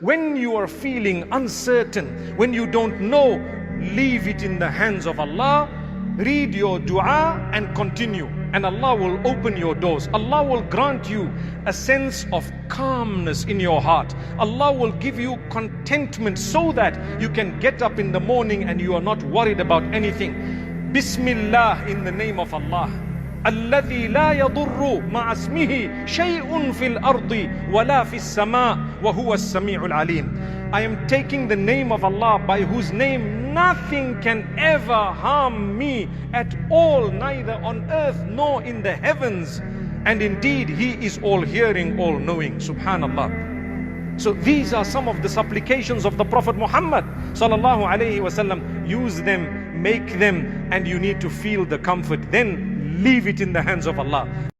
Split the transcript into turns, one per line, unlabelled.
when you are feeling uncertain, when you don't know, leave it in the hands of Allah. Read your dua and continue. And Allah will open your doors. Allah will grant you a sense of calmness in your heart. Allah will give you contentment so that you can get up in the morning and you are not worried about anything. Bismillah in the name of Allah. الذي لا يضر مع اسمه شيء في الأرض ولا في السماء وهو السميع العليم I am taking the name of Allah by whose name nothing can ever harm me at all neither on earth nor in the heavens and indeed he is all hearing all knowing subhanallah so these are some of the supplications of the Prophet Muhammad sallallahu alaihi wasallam. Use them, make them, and you need to feel the comfort. Then leave it in the hands of Allah.